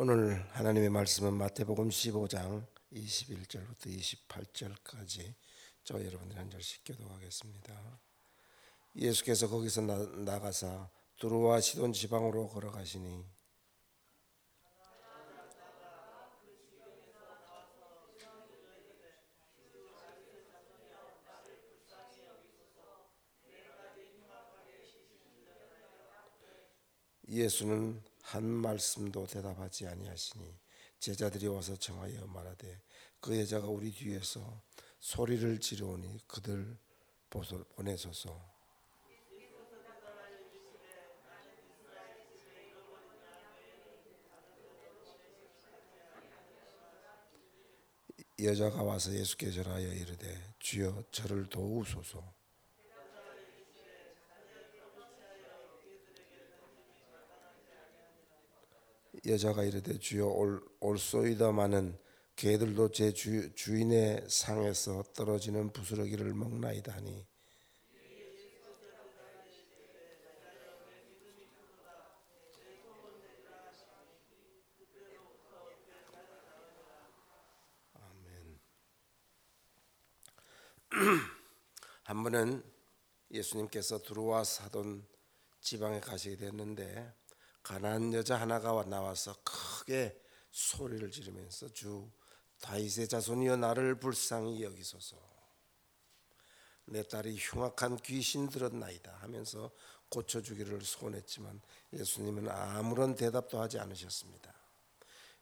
오늘 하나님의 말씀은 마태복음 15장 21절부터 28절까지 저 여러분들 한 절씩 교도하겠습니다. 예수께서 거기서 나, 나가사 두루와 시돈 지방으로 걸어가시니 예수는 한 말씀도 대답하지 아니하시니 제자들이 와서 청하여 말하되 그 여자가 우리 뒤에서 소리를 지르오니 그들 보내소서. 여자가 와서 예수께 절하여 이르되 주여 저를 도우소서 여자가 이르되 주여 올, 올소이다마는 개들도 제 주, 주인의 상에서 떨어지는 부스러기를 먹나이다 하니 아멘. 한 번은 예수님께서 두루와 사돈 지방에 가시게 됐는데 가난한 여자 하나가 나와서 크게 소리를 지르면서 주 다윗의 자손이여 나를 불쌍히 여기소서 내 딸이 흉악한 귀신 들었나이다 하면서 고쳐주기를 소원했지만 예수님은 아무런 대답도 하지 않으셨습니다.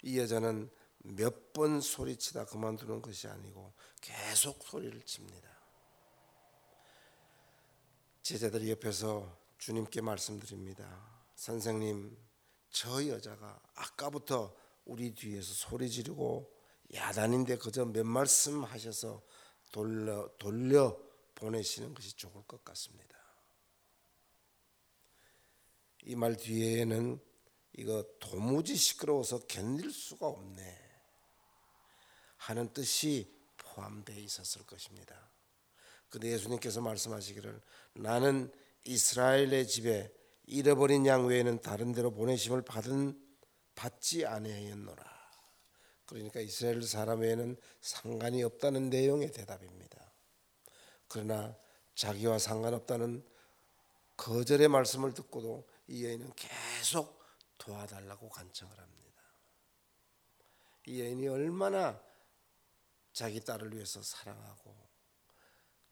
이 여자는 몇 번 소리치다 그만두는 것이 아니고 계속 소리를 칩니다. 제자들이 옆에서 주님께 말씀드립니다. 선생님, 저 여자가 아까부터 우리 뒤에서 소리 지르고 야단인데 그저 몇 말씀 하셔서 돌려 돌려 보내시는 것이 좋을 것 같습니다. 이 말 뒤에는 이거 도무지 시끄러워서 견딜 수가 없네 하는 뜻이 포함되어 있었을 것입니다. 근데 예수님께서 말씀하시기를 나는 이스라엘의 집에 잃어버린 양 외에는 다른 데로 보내심을 받은 받지 아니하였노라. 그러니까 이스라엘 사람 외에는 상관이 없다는 내용의 대답입니다. 그러나 자기와 상관없다는 거절의 말씀을 듣고도 이 여인은 계속 도와달라고 간청을 합니다. 이 여인이 얼마나 자기 딸을 위해서 사랑하고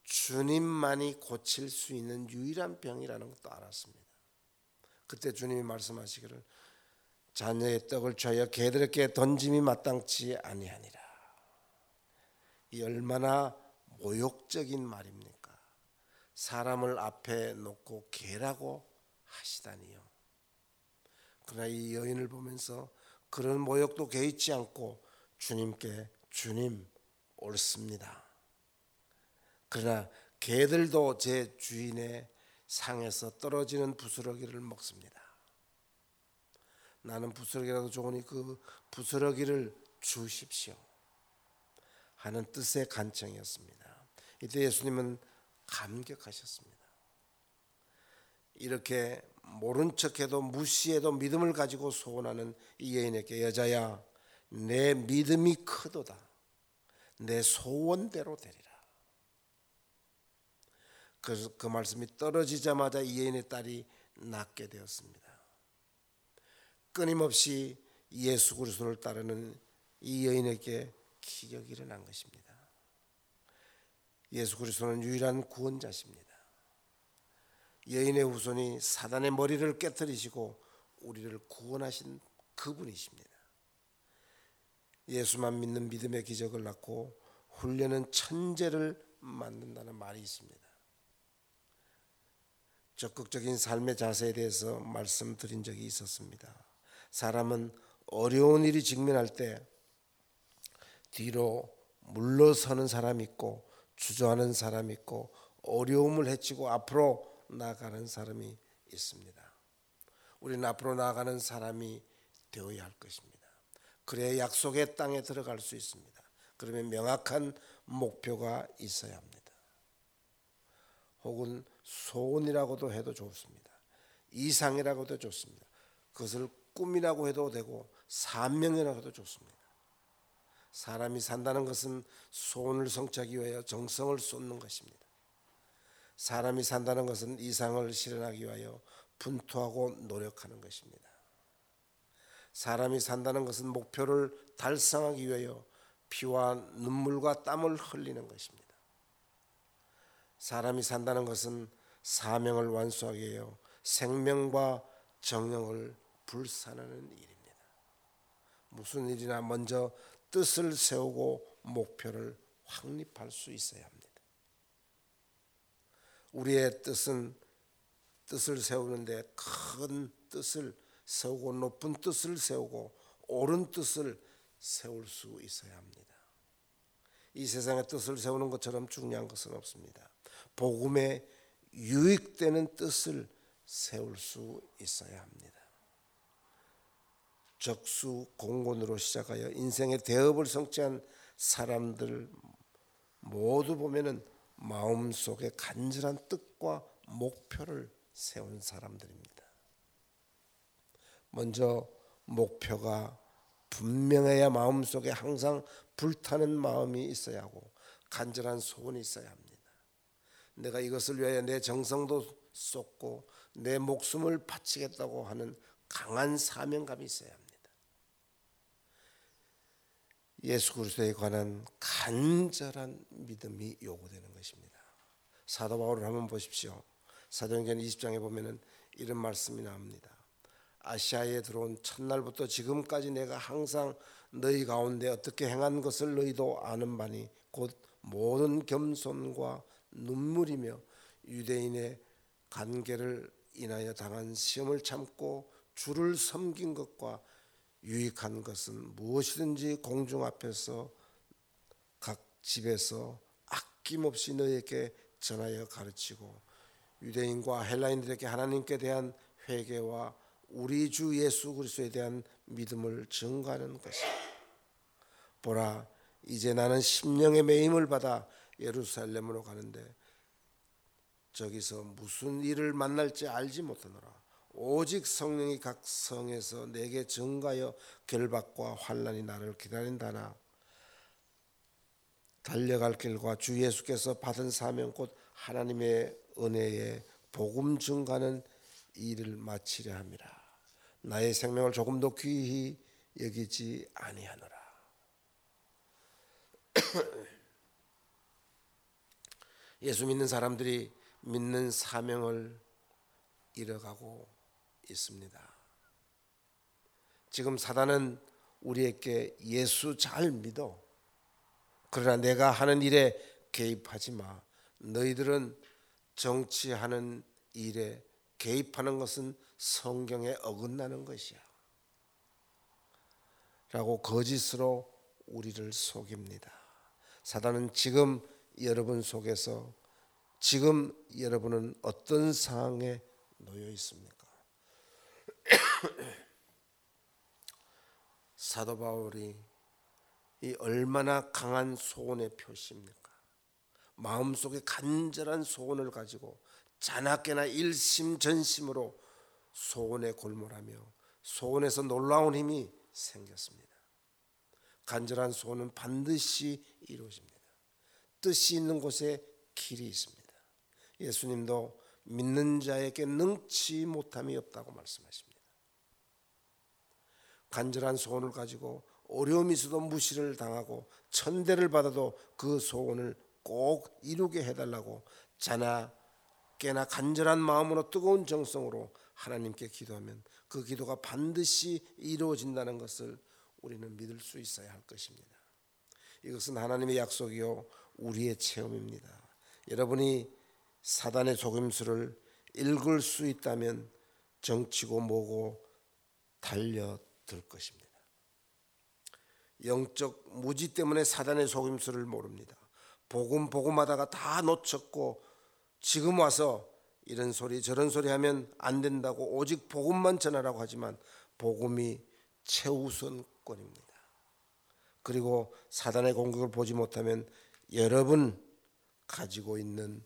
주님만이 고칠 수 있는 유일한 병이라는 것도 알았습니다. 그때 주님이 말씀하시기를 자녀의 떡을 취하여 개들에게 던짐이 마땅치 아니하니라. 이 얼마나 모욕적인 말입니까? 사람을 앞에 놓고 개라고 하시다니요. 그러나 이 여인을 보면서 그런 모욕도 개의치 않고 주님께 주님 옳습니다. 그러나 개들도 제 주인의 상에서 떨어지는 부스러기를 먹습니다. 나는 부스러기라도 좋으니 그 부스러기를 주십시오. 하는 뜻의 간청이었습니다. 이때 예수님은 감격하셨습니다. 이렇게 모른 척해도 무시해도 믿음을 가지고 소원하는 이 여인에게 여자야 내 믿음이 크도다. 내 소원대로 되리라. 그래서 그 말씀이 떨어지자마자 이 여인의 딸이 낫게 되었습니다. 끊임없이 예수 그리스도를 따르는 이 여인에게 기적이 일어난 것입니다. 예수 그리스도는 유일한 구원자십니다. 여인의 후손이 사단의 머리를 깨뜨리시고 우리를 구원하신 그분이십니다. 예수만 믿는 믿음의 기적을 낳고 훈련은 천재를 만든다는 말이 있습니다. 적극적인 삶의 자세에 대해서 말씀드린 적이 있었습니다. 사람은 어려운 일이 직면할 때 뒤로 물러서는 사람 있고 주저하는 사람 있고 어려움을 헤치고 앞으로 나가는 사람이 있습니다. 우리는 앞으로 나가는 사람이 되어야 할 것입니다. 그래야 약속의 땅에 들어갈 수 있습니다. 그러면 명확한 목표가 있어야 합니다. 혹은 소원이라고도 해도 좋습니다. 이상이라고도 좋습니다. 그것을 꿈이라고 해도 되고 사명이라고 해도 좋습니다. 사람이 산다는 것은 소원을 성취하기 위하여 정성을 쏟는 것입니다. 사람이 산다는 것은 이상을 실현하기 위하여 분투하고 노력하는 것입니다. 사람이 산다는 것은 목표를 달성하기 위하여 피와 눈물과 땀을 흘리는 것입니다. 사람이 산다는 것은 사명을 완수하기 위하여 생명과 정령을 불산하는 일입니다. 무슨 일이나 먼저 뜻을 세우고 목표를 확립할 수 있어야 합니다. 우리의 뜻은 뜻을 세우는데 큰 뜻을 세우고 높은 뜻을 세우고 옳은 뜻을 세울 수 있어야 합니다. 이 세상의 뜻을 세우는 것처럼 중요한 것은 없습니다. 복음에 유익되는 뜻을 세울 수 있어야 합니다. 적수 공곤으로 시작하여 인생의 대업을 성취한 사람들 모두 보면은 마음속에 간절한 뜻과 목표를 세운 사람들입니다. 먼저 목표가 분명해야 마음속에 항상 불타는 마음이 있어야 하고 간절한 소원이 있어야 합니다. 내가 이것을 위하여 내 정성도 쏟고 내 목숨을 바치겠다고 하는 강한 사명감이 있어야 합니다. 예수 그리스도에 관한 간절한 믿음이 요구되는 것입니다. 사도 바울을 한번 보십시오. 사도행전 20장에 보면은 이런 말씀이 나옵니다. 아시아에 들어온 첫날부터 지금까지 내가 항상 너희 가운데 어떻게 행한 것을 너희도 아는 바니 곧 모든 겸손과 눈물이며 유대인의 관계를 인하여 당한 시험을 참고 주를 섬긴 것과 유익한 것은 무엇이든지 공중 앞에서 각 집에서 아낌없이 너희에게 전하여 가르치고 유대인과 헬라인들에게 하나님께 대한 회개와 우리 주 예수 그리스도에 대한 믿음을 증가하는 것이다. 보라 이제 나는 심령의 매임을 받아 예루살렘으로 가는데 저기서 무슨 일을 만날지 알지 못하노라. 오직 성령이 각 성에서 내게 증가하여 결박과 환란이 나를 기다린다나. 달려갈 길과 주 예수께서 받은 사명 곧 하나님의 은혜에 복음 증가는 일을 마치려 함이라. 나의 생명을 조금 더 귀히 여기지 아니하노라 예수 믿는 사람들이 믿는 사명을 잃어가고 있습니다. 지금 사단은 우리에게 예수 잘 믿어. 그러나 내가 하는 일에 개입하지 마. 너희들은 정치하는 일에 개입하는 것은 성경에 어긋나는 것이야. 라고 거짓으로 우리를 속입니다. 사단은 지금 여러분 속에서 지금 여러분은 어떤 상황에 놓여 있습니까? 사도 바울이 이 얼마나 강한 소원의 표시입니까? 마음속에 간절한 소원을 가지고 자나깨나 일심전심으로 소원에 골몰하며 소원에서 놀라운 힘이 생겼습니다. 간절한 소원은 반드시 이루어집니다. 뜻이 있는 곳에 길이 있습니다. 예수님도 믿는 자에게 능치 못함이 없다고 말씀하십니다. 간절한 소원을 가지고 어려움이 있어도 무시를 당하고 천대를 받아도 그 소원을 꼭 이루게 해달라고 자나 깨나 간절한 마음으로 뜨거운 정성으로 하나님께 기도하면 그 기도가 반드시 이루어진다는 것을 우리는 믿을 수 있어야 할 것입니다. 이것은 하나님의 약속이요 우리의 체험입니다. 여러분이 사단의 속임수를 읽을 수 있다면 정치고 뭐고 달려들 것입니다. 영적 무지 때문에 사단의 속임수를 모릅니다. 복음 복음 하다가 다 놓쳤고 지금 와서 이런 소리 저런 소리 하면 안 된다고 오직 복음만 전하라고 하지만 복음이 최우선권입니다. 그리고 사단의 공격을 보지 못하면 여러분 가지고 있는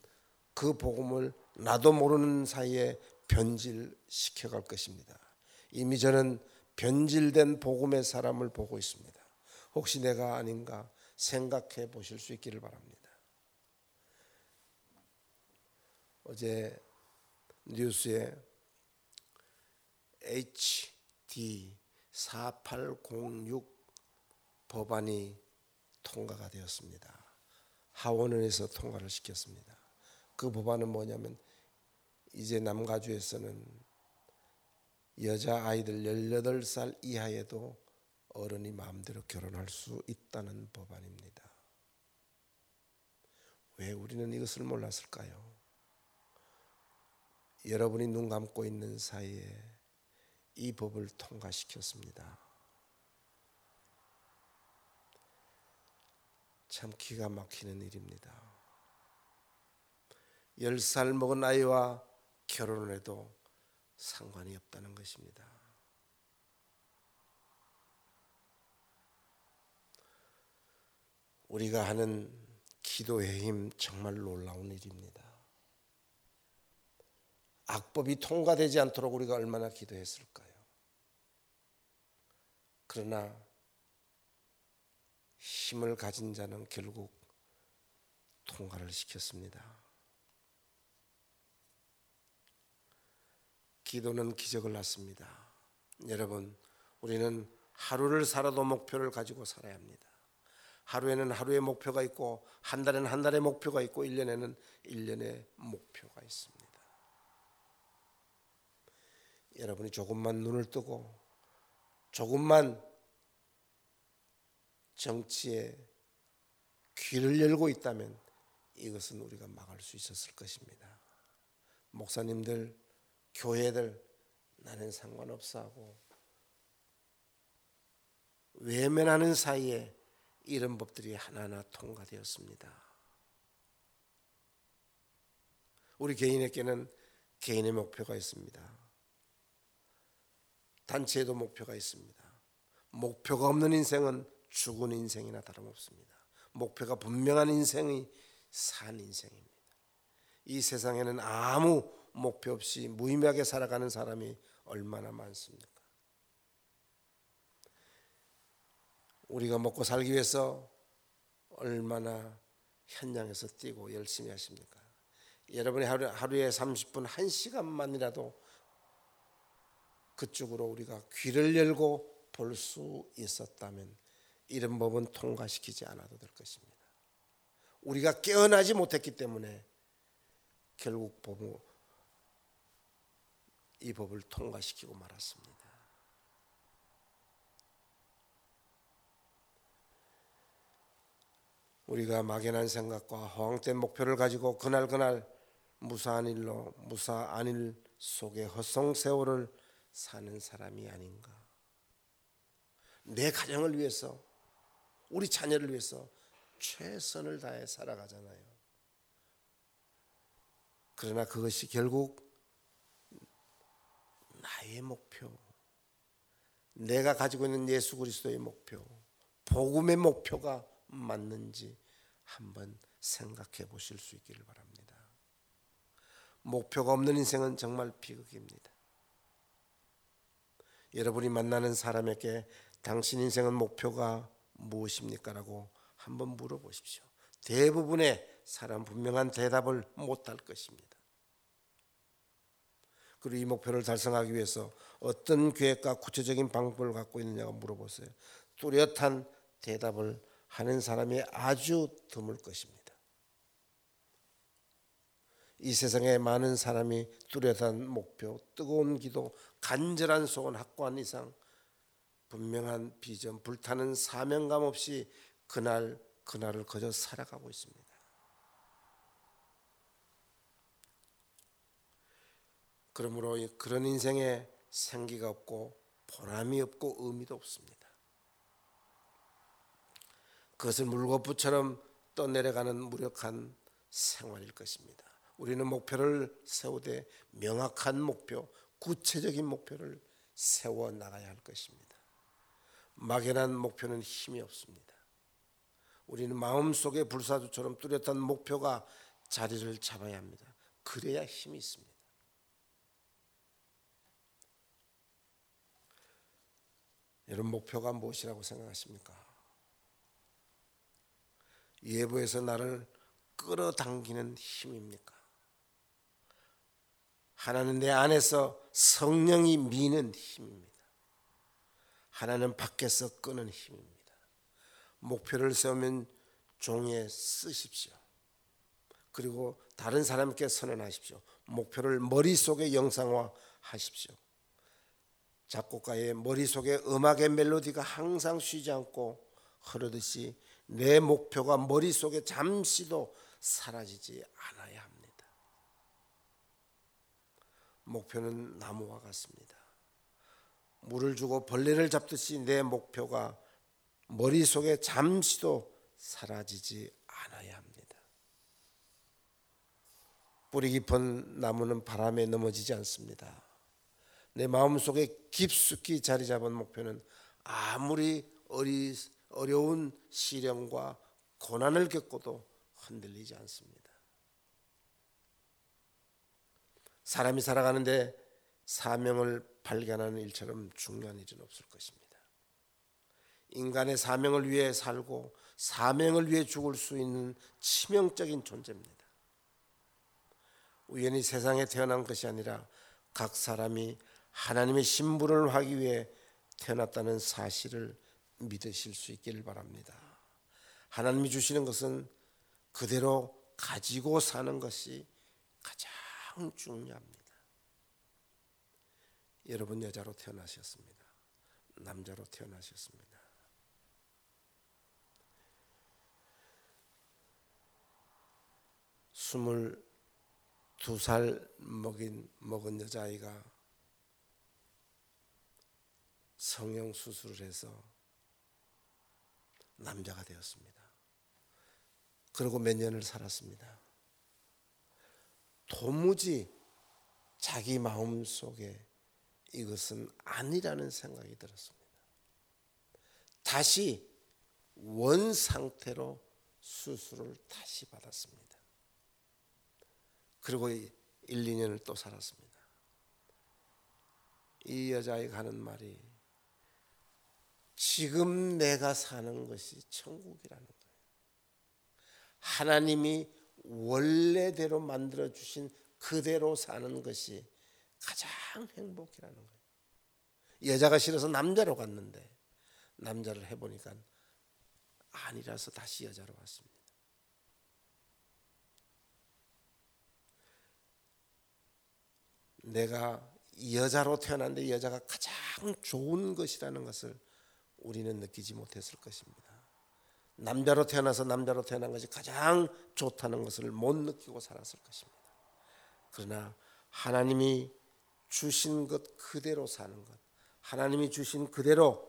그 복음을 나도 모르는 사이에 변질시켜 갈 것입니다. 이미 저는 변질된 복음의 사람을 보고 있습니다. 혹시 내가 아닌가 생각해 보실 수 있기를 바랍니다. 어제 뉴스에 HD 4806 법안이 통과가 되었습니다. 하원원에서 통과를 시켰습니다. 그 법안은 뭐냐면 이제 남가주에서는 여자 아이들 18살 이하에도 어른이 마음대로 결혼할 수 있다는 법안입니다. 왜 우리는 이것을 몰랐을까요? 여러분이 눈 감고 있는 사이에 이 법을 통과시켰습니다. 참 기가 막히는 일입니다. 10살 먹은 아이와 결혼을 해도 상관이 없다는 것입니다. 우리가 하는 기도의 힘 정말 놀라운 일입니다. 악법이 통과되지 않도록 우리가 얼마나 기도했을까요? 그러나 힘을 가진 자는 결국 통과를 시켰습니다. 기도는 기적을 낳습니다. 여러분, 우리는 하루를 살아도 목표를 가지고 살아야 합니다. 하루에는 하루의 목표가 있고 한 달에는 한 달의 목표가 있고 1년에는 1년의 목표가 있습니다. 여러분이 조금만 눈을 뜨고 조금만 정치에 귀를 열고 있다면 이것은 우리가 막을 수 있었을 것입니다. 목사님들 교회들 나는 상관없어 하고 외면하는 사이에 이런 법들이 하나하나 통과되었습니다. 우리 개인에게는 개인의 목표가 있습니다. 단체에도 목표가 있습니다. 목표가 없는 인생은 죽은 인생이나 다름없습니다. 목표가 분명한 인생이 산 인생입니다. 이 세상에는 아무 목표 없이 무의미하게 살아가는 사람이 얼마나 많습니까? 우리가 먹고 살기 위해서 얼마나 현장에서 뛰고 열심히 하십니까? 여러분이 하루, 하루에 30분 1시간만이라도 그쪽으로 우리가 귀를 열고 볼 수 있었다면 이런 법은 통과시키지 않아도 될 것입니다. 우리가 깨어나지 못했기 때문에 결국 보고 이 법을 통과시키고 말았습니다. 우리가 막연한 생각과 허황된 목표를 가지고 그날 그날 무사한 일로 무사한 일 속에 헛성 세월을 사는 사람이 아닌가. 내 가정을 위해서 우리 자녀를 위해서 최선을 다해 살아가잖아요. 그러나 그것이 결국 나의 목표, 내가 가지고 있는 예수 그리스도의 목표, 복음의 목표가 맞는지 한번 생각해 보실 수 있기를 바랍니다. 목표가 없는 인생은 정말 비극입니다. 여러분이 만나는 사람에게 당신 인생은 목표가 무엇입니까 라고 한번 물어보십시오. 대부분의 사람 분명한 대답을 못할 것입니다. 그리고 이 목표를 달성하기 위해서 어떤 계획과 구체적인 방법을 갖고 있느냐고 물어보세요. 뚜렷한 대답을 하는 사람이 아주 드물 것입니다. 이 세상에 많은 사람이 뚜렷한 목표, 뜨거운 기도, 간절한 소원 확고한 이상, 분명한 비전, 불타는 사명감 없이 그날 그날을 거저 살아가고 있습니다. 그러므로 그런 인생에 생기가 없고 보람이 없고 의미도 없습니다. 그것을 물거푸처럼 떠내려가는 무력한 생활일 것입니다. 우리는 목표를 세우되 명확한 목표, 구체적인 목표를 세워 나가야 할 것입니다. 막연한 목표는 힘이 없습니다. 우리는 마음속에 불사조처럼 뚜렷한 목표가 자리를 잡아야 합니다. 그래야 힘이 있습니다. 여러분 목표가 무엇이라고 생각하십니까? 예부에서 나를 끌어당기는 힘입니까? 하나는 내 안에서 성령이 미는 힘입니다. 하나는 밖에서 끄는 힘입니다. 목표를 세우면 종에 쓰십시오. 그리고 다른 사람께 선언하십시오. 목표를 머릿속에 영상화 하십시오. 작곡가의 머릿속에 음악의 멜로디가 항상 쉬지 않고 흐르듯이 내 목표가 머릿속에 잠시도 사라지지 않아야 합니다. 목표는 나무와 같습니다. 물을 주고 벌레를 잡듯이 내 목표가 머릿속에 잠시도 사라지지 않아야 합니다. 뿌리 깊은 나무는 바람에 넘어지지 않습니다. 내 마음속에 깊숙이 자리 잡은 목표는 아무리 어리, 어려운 시련과 고난을 겪고도 흔들리지 않습니다. 사람이 살아가는데 사명을 발견하는 일처럼 중요한 일은 없을 것입니다. 인간의 사명을 위해 살고 사명을 위해 죽을 수 있는 치명적인 존재입니다. 우연히 세상에 태어난 것이 아니라 각 사람이 하나님의 신분을 하기 위해 태어났다는 사실을 믿으실 수 있기를 바랍니다. 하나님이 주시는 것은 그대로 가지고 사는 것이 가장 중요합니다. 여러분 여자로 태어나셨습니다. 남자로 태어나셨습니다. 스물 두살 먹인 먹은 여자아이가 성형 수술을 해서 남자가 되었습니다. 그리고 몇 년을 살았습니다. 도무지 자기 마음 속에 이것은 아니라는 생각이 들었습니다. 다시 원 상태로 수술을 다시 받았습니다. 그리고 1, 2년을 또 살았습니다. 이 여자애가 하는 말이 지금 내가 사는 것이 천국이라는 거예요. 하나님이 원래대로 만들어 주신 그대로 사는 것이 가장 행복이라는 거예요. 여자가 싫어서 남자로 갔는데 남자를 해보니까 아니라서 다시 여자로 왔습니다. 내가 여자로 태어났는데 여자가 가장 좋은 것이라는 것을 우리는 느끼지 못했을 것입니다. 남자로 태어나서 남자로 태어난 것이 가장 좋다는 것을 못 느끼고 살았을 것입니다. 그러나 하나님이 주신 것 그대로 사는 것, 하나님이 주신 그대로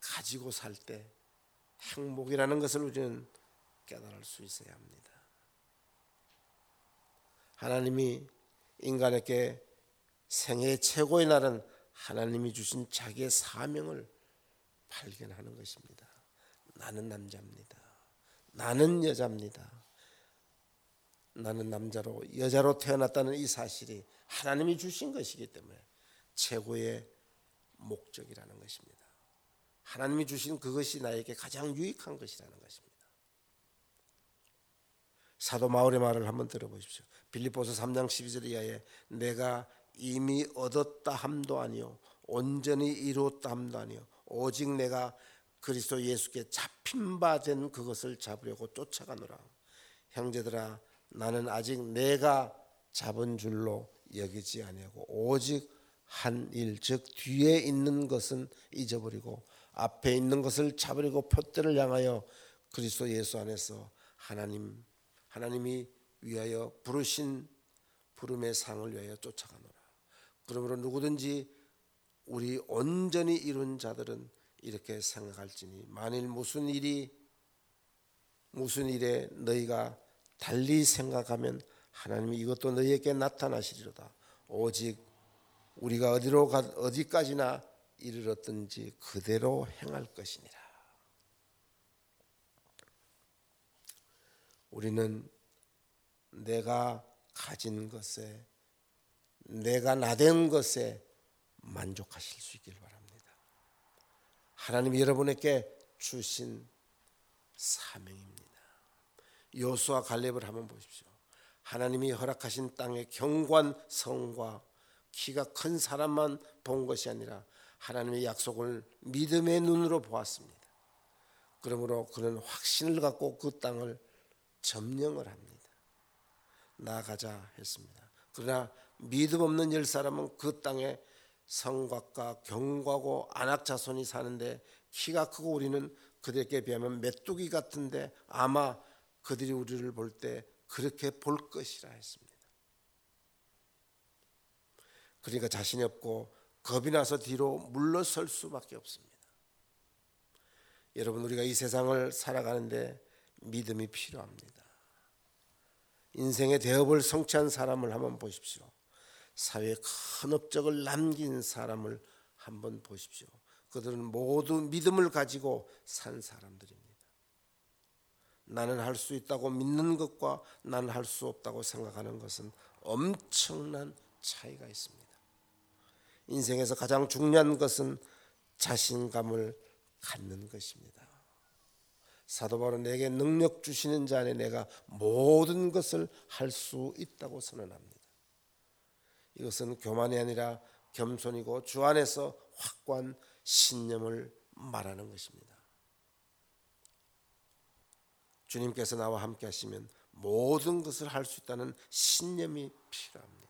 가지고 살 때 행복이라는 것을 우리는 깨달을 수 있어야 합니다. 하나님이 인간에게 생애 최고의 날은 하나님이 주신 자기의 사명을 발견하는 것입니다. 나는 남자입니다. 나는 여자입니다. 나는 남자로 여자로 태어났다는 이 사실이 하나님이 주신 것이기 때문에 최고의 목적이라는 것입니다. 하나님이 주신 그것이 나에게 가장 유익한 것이라는 것입니다. 사도 마울의 말을 한번 들어보십시오. 빌립보서 3장 12절 이하에 내가 이미 얻었다 함도 아니요 온전히 이루었다 함도 아니요 오직 내가 그리스도 예수께 잡힌 바 된 그것을 잡으려고 쫓아가노라 형제들아 나는 아직 내가 잡은 줄로 여기지 아니하고 오직 한 일 즉 뒤에 있는 것은 잊어버리고 앞에 있는 것을 잡으려고 표대를 향하여 그리스도 예수 안에서 하나님 하나님이 위하여 부르신 부름의 상을 위하여 쫓아가노라. 그러므로 누구든지 우리 온전히 이룬 자들은 이렇게 생각할지니 만일 무슨 일이 무슨 일에 너희가 달리 생각하면 하나님이 이것도 너희에게 나타나시리로다. 오직 우리가 어디로 가 어디까지나 이르렀든지 그대로 행할 것이니라. 우리는 내가 가진 것에 내가 나된 것에 만족하실 수 있길 바랍니다. 하나님이 여러분에게 주신 사명입니다. 요수와 갈렙을 한번 보십시오. 하나님이 허락하신 땅의 경관 성과 키가 큰 사람만 본 것이 아니라 하나님의 약속을 믿음의 눈으로 보았습니다. 그러므로 그는 확신을 갖고 그 땅을 점령을 합니다. 나가자 했습니다. 그러나 믿음 없는 열 사람은 그 땅에 성곽과 경과고 안악 자손이 사는데 키가 크고 우리는 그들에게 비하면 메뚜기 같은데 아마 그들이 우리를 볼 때 그렇게 볼 것이라 했습니다. 그러니까 자신이 없고 겁이 나서 뒤로 물러설 수밖에 없습니다. 여러분 우리가 이 세상을 살아가는데 믿음이 필요합니다. 인생의 대업을 성취한 사람을 한번 보십시오. 사회에 큰 업적을 남긴 사람을 한번 보십시오. 그들은 모두 믿음을 가지고 산 사람들입니다. 나는 할 수 있다고 믿는 것과 나는 할 수 없다고 생각하는 것은 엄청난 차이가 있습니다. 인생에서 가장 중요한 것은 자신감을 갖는 것입니다. 사도 바울은 내게 능력 주시는 자 안에 내가 모든 것을 할 수 있다고 선언합니다. 이것은 교만이 아니라 겸손이고 주 안에서 확고한 신념을 말하는 것입니다. 주님께서 나와 함께 하시면 모든 것을 할 수 있다는 신념이 필요합니다.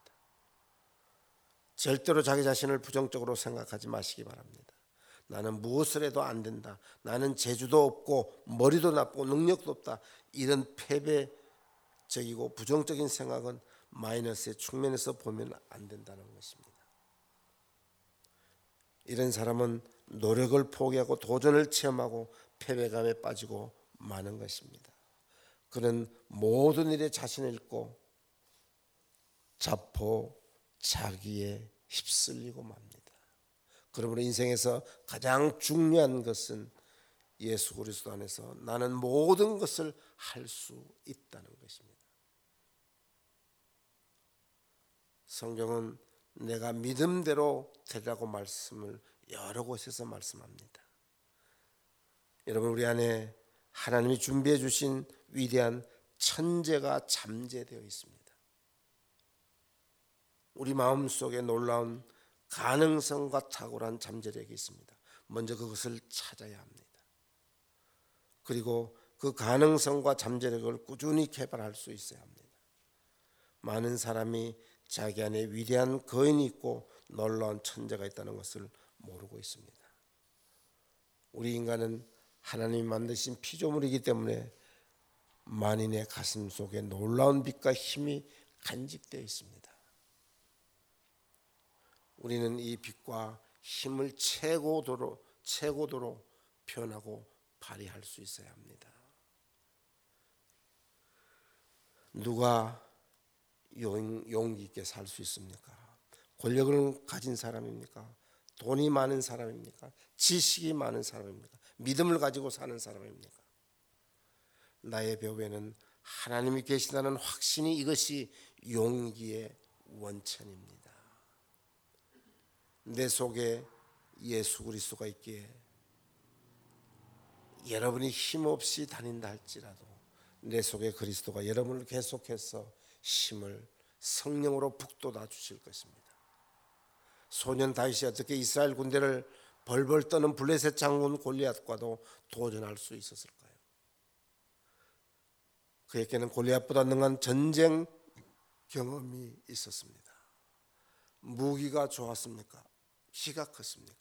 절대로 자기 자신을 부정적으로 생각하지 마시기 바랍니다. 나는 무엇을 해도 안 된다. 나는 재주도 없고 머리도 나쁘고 능력도 없다. 이런 패배적이고 부정적인 생각은 마이너스의 측면에서 보면 안 된다는 것입니다. 이런 사람은 노력을 포기하고 도전을 체험하고 패배감에 빠지고 마는 것입니다. 그는 모든 일에 자신을 잃고 자포 자기에 휩쓸리고 맙니다. 그러므로 인생에서 가장 중요한 것은 예수 그리스도 안에서 나는 모든 것을 할 수 있다는 것입니다. 성경은 내가 믿음대로 되라고 말씀을 여러 곳에서 말씀합니다. 여러분 우리 안에 하나님이 준비해 주신 위대한 천재가 잠재되어 있습니다. 우리 마음 속에 놀라운 가능성과 탁월한 잠재력이 있습니다. 먼저 그것을 찾아야 합니다. 그리고 그 가능성과 잠재력을 꾸준히 개발할 수 있어야 합니다. 많은 사람이 자기 안에 위대한 거인이 있고 놀라운 천재가 있다는 것을 모르고 있습니다. 우리 인간은 하나님이 만드신 피조물이기 때문에 만인의 가슴 속에 놀라운 빛과 힘이 간직되어 있습니다. 우리는 이 빛과 힘을 최고도로 최고도로 표현하고 발휘할 수 있어야 합니다. 누가 용, 용기 있게 살 수 있습니까? 권력을 가진 사람입니까? 돈이 많은 사람입니까? 지식이 많은 사람입니까? 믿음을 가지고 사는 사람입니까? 나의 배후에는 하나님이 계시다는 확신이 이것이 용기의 원천입니다. 내 속에 예수 그리스도가 있기에 여러분이 힘없이 다닌다 할지라도 내 속에 그리스도가 여러분을 계속해서 힘을 성령으로 북돋아 주실 것입니다. 소년 다윗이 어떻게 이스라엘 군대를 벌벌 떠는 블레셋 장군 골리앗과도 도전할 수 있었을까요? 그에게는 골리앗보다 능한 전쟁 경험이 있었습니다. 무기가 좋았습니까? 키가 컸습니까?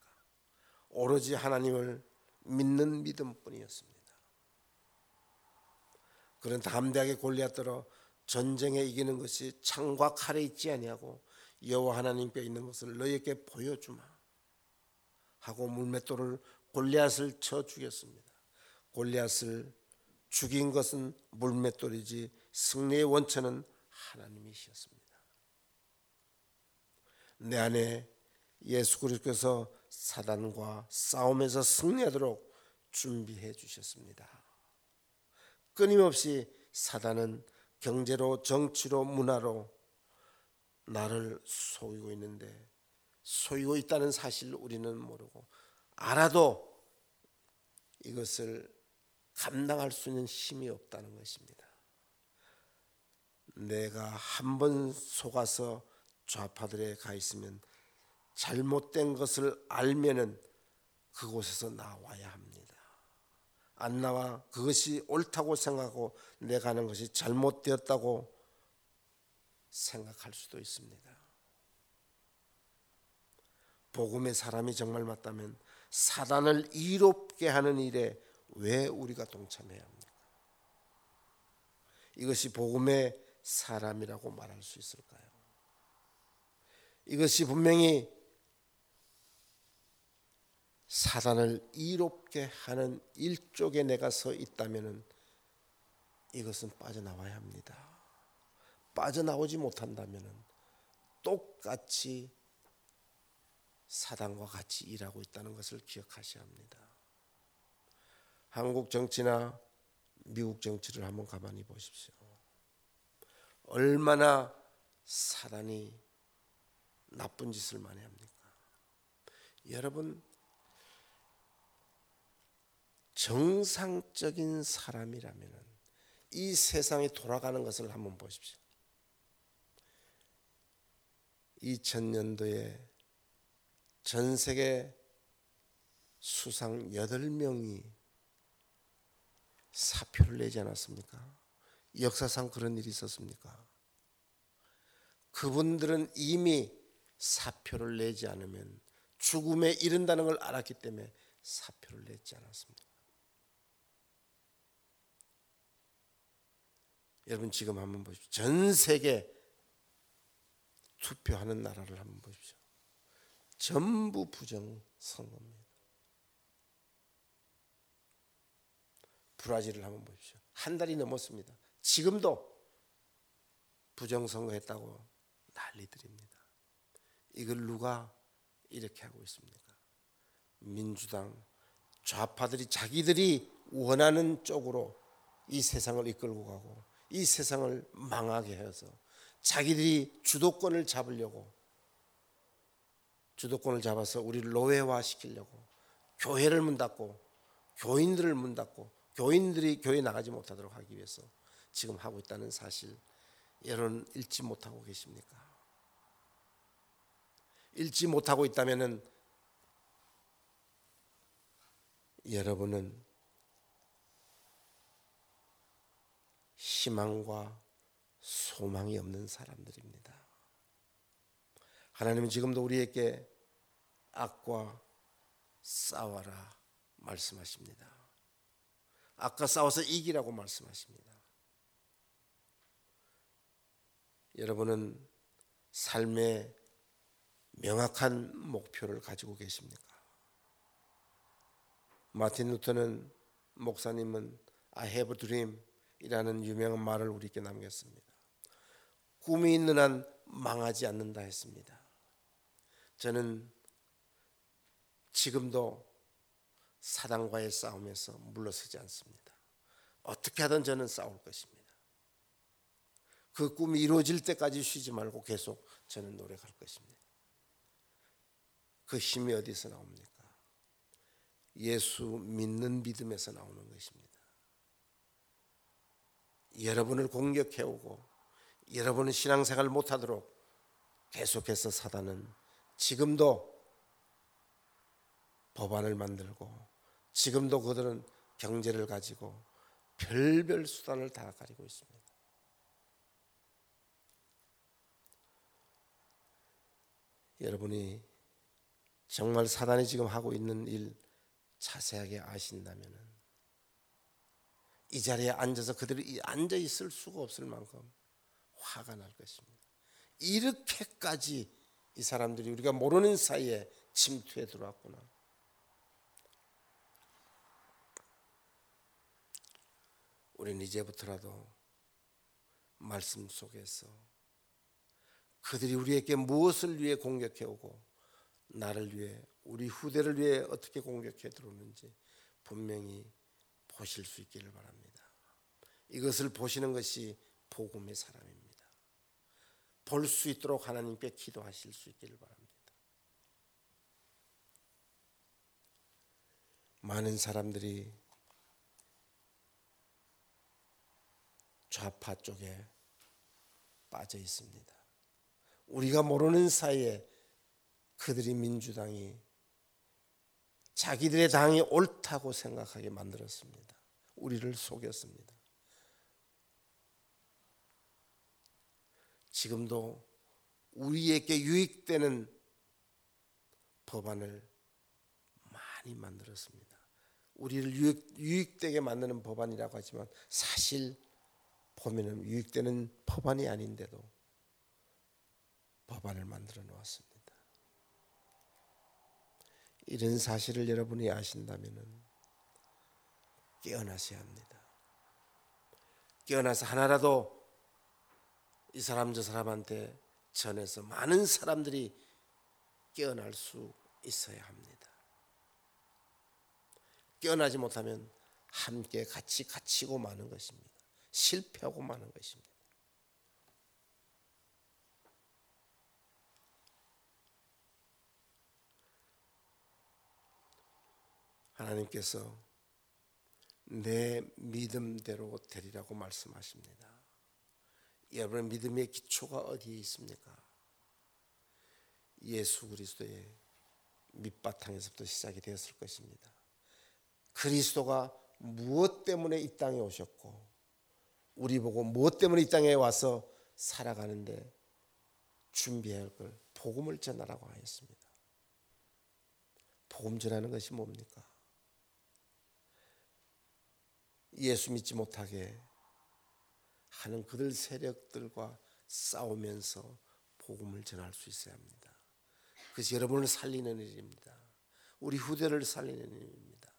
오로지 하나님을 믿는 믿음뿐이었습니다. 그런 담대하게 골리앗들어 전쟁에 이기는 것이 창과 칼에 있지 아니하고 여호와 하나님 께 있는 것을 너희에게 보여주마 하고 물맷돌을 골리앗을 쳐 죽였습니다. 골리앗을 죽인 것은 물맷돌이지 승리의 원천은 하나님이셨습니다. 내 안에 예수 그리스도께서 사단과 싸움에서 승리하도록 준비해 주셨습니다. 끊임없이 사단은 경제로 정치로 문화로 나를 속이고 있는데 속이고 있다는 사실을 우리는 모르고 알아도 이것을 감당할 수 있는 힘이 없다는 것입니다. 내가 한 번 속아서 좌파들에 가 있으면 잘못된 것을 알면은 그곳에서 나와야 합니다. 안 나와 그것이 옳다고 생각하고 내가 하는 것이 잘못되었다고 생각할 수도 있습니다. 복음의 사람이 정말 맞다면 사단을 이롭게 하는 일에 왜 우리가 동참해야 합니까? 이것이 복음의 사람이라고 말할 수 있을까요? 이것이 분명히 사단을 이롭게 하는 일쪽에 내가 서 있다면은 이것은 빠져나와야 합니다. 빠져나오지 못한다면은 똑같이 사단과 같이 일하고 있다는 것을 기억하셔야 합니다. 한국 정치나 미국 정치를 한번 가만히 보십시오. 얼마나 사단이 나쁜 짓을 많이 합니까? 여러분 정상적인 사람이라면 이 세상이 돌아가는 것을 한번 보십시오. 2000년도에 전 세계 수상 8명이 사표를 내지 않았습니까? 역사상 그런 일이 있었습니까? 그분들은 이미 사표를 내지 않으면 죽음에 이른다는 걸 알았기 때문에 사표를 냈지 않았습니다. 여러분 지금 한번 보십시오. 전 세계 투표하는 나라를 한번 보십시오. 전부 부정 선거입니다. 브라질을 한번 보십시오. 한 달이 넘었습니다. 지금도 부정 선거했다고 난리들입니다. 이걸 누가 이렇게 하고 있습니까? 민주당 좌파들이 자기들이 원하는 쪽으로 이 세상을 이끌고 가고 이 세상을 망하게 해서 자기들이 주도권을 잡으려고 주도권을 잡아서 우리를 노예화 시키려고 교회를 문 닫고 교인들을 문 닫고 교인들이 교회 나가지 못하도록 하기 위해서 지금 하고 있다는 사실 여러분 읽지 못하고 계십니까? 읽지 못하고 있다면은 여러분은 희망과 소망이 없는 사람들입니다. 하나님은 지금도 우리에게 악과 싸워라 말씀하십니다. 악과 싸워서 이기라고 말씀하십니다. 여러분은 삶의 명확한 목표를 가지고 계십니까? 마틴 루터는 목사님은 I have a dream 이라는 유명한 말을 우리에게 남겼습니다. 꿈이 있는 한 망하지 않는다 했습니다. 저는 지금도 사단과의 싸움에서 물러서지 않습니다. 어떻게 하든 저는 싸울 것입니다. 그 꿈이 이루어질 때까지 쉬지 말고 계속 저는 노력할 것입니다. 그 힘이 어디서 나옵니까? 예수 믿는 믿음에서 나오는 것입니다. 여러분을 공격해오고 여러분은 신앙생활 못하도록 계속해서 사단은 지금도 법안을 만들고 지금도 그들은 경제를 가지고 별별 수단을 다 가지고 있습니다. 여러분이 정말 사단이 지금 하고 있는 일 자세하게 아신다면은 이 자리에 앉아서 그들이 앉아 있을 수가 없을 만큼 화가 날 것입니다. 이렇게까지 이 사람들이 우리가 모르는 사이에 침투해 들어왔구나. 우리는 이제부터라도 말씀 속에서 그들이 우리에게 무엇을 위해 공격해 오고 나를 위해 우리 후대를 위해 어떻게 공격해 들어오는지 분명히 보실 수 있기를 바랍니다. 이것을 보시는 것이 복음의 사람입니다. 볼 수 있도록 하나님께 기도하실 수 있기를 바랍니다. 많은 사람들이 좌파 쪽에 빠져 있습니다. 우리가 모르는 사이에 그들이 민주당이 자기들의 당이 옳다고 생각하게 만들었습니다. 우리를 속였습니다. 지금도 우리에게 유익되는 법안을 많이 만들었습니다. 우리를 유익, 유익되게 만드는 법안이라고 하지만 사실 보면은 유익되는 법안이 아닌데도 법안을 만들어 놓았습니다. 이런 사실을 여러분이 아신다면 깨어나셔야 합니다. 깨어나서 하나라도 이 사람 저 사람한테 전해서 많은 사람들이 깨어날 수 있어야 합니다. 깨어나지 못하면 함께 같이 갇히고 마는 것입니다. 실패하고 마는 것입니다. 하나님께서 내 믿음대로 되리라고 말씀하십니다. 여러분의 믿음의 기초가 어디에 있습니까? 예수 그리스도의 밑바탕에서부터 시작이 되었을 것입니다. 그리스도가 무엇 때문에 이 땅에 오셨고 우리 보고 무엇 때문에 이 땅에 와서 살아가는데 준비해야 할걸 복음을 전하라고 하였습니다. 복음 전하는 것이 뭡니까? 예수 믿지 못하게 하는 그들 세력들과 싸우면서 복음을 전할 수 있어야 합니다. 그래서 여러분을 살리는 일입니다. 우리 후대를 살리는 일입니다.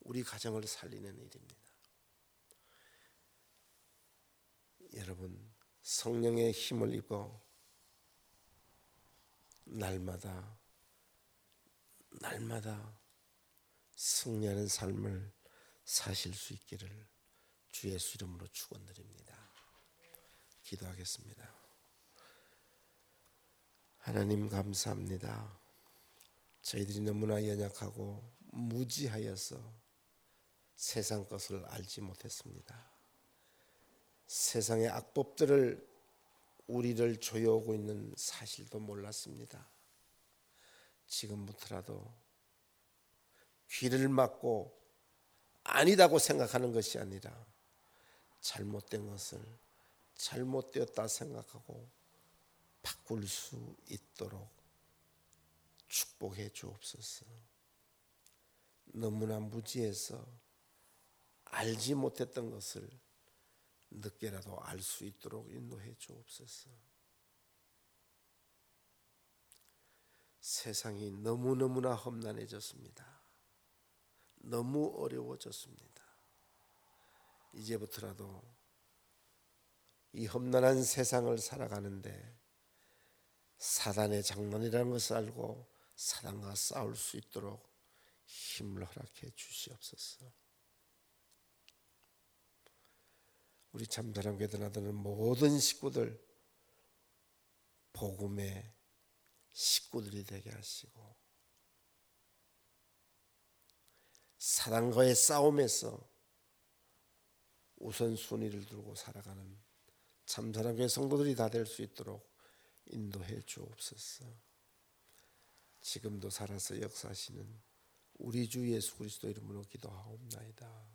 우리 가정을 살리는 일입니다. 여러분 성령의 힘을 입어 날마다 날마다 승리하는 삶을 사실 수 있기를 주 예수 이름으로 축원드립니다. 기도하겠습니다. 하나님 감사합니다. 저희들이 너무나 연약하고 무지하여서 세상 것을 알지 못했습니다. 세상의 악법들을 우리를 조여오고 있는 사실도 몰랐습니다. 지금부터라도 귀를 막고 아니다고 생각하는 것이 아니라 잘못된 것을 잘못되었다 생각하고 바꿀 수 있도록 축복해 주옵소서. 너무나 무지해서 알지 못했던 것을 늦게라도 알 수 있도록 인도해 주옵소서. 세상이 너무너무나 험난해졌습니다. 너무 어려워졌습니다. 이제부터라도 이 험난한 세상을 살아가는데 사단의 장난이라는 것을 알고 사단과 싸울 수 있도록 힘을 허락해 주시옵소서. 우리 참사랑 괴드나드는 모든 식구들 복음의 식구들이 되게 하시고 사단과의 싸움에서 우선순위를 두고 살아가는 참사랑교회 성도들이 다 될 수 있도록 인도해 주옵소서. 지금도 살아서 역사하시는 우리 주 예수 그리스도 이름으로 기도하옵나이다.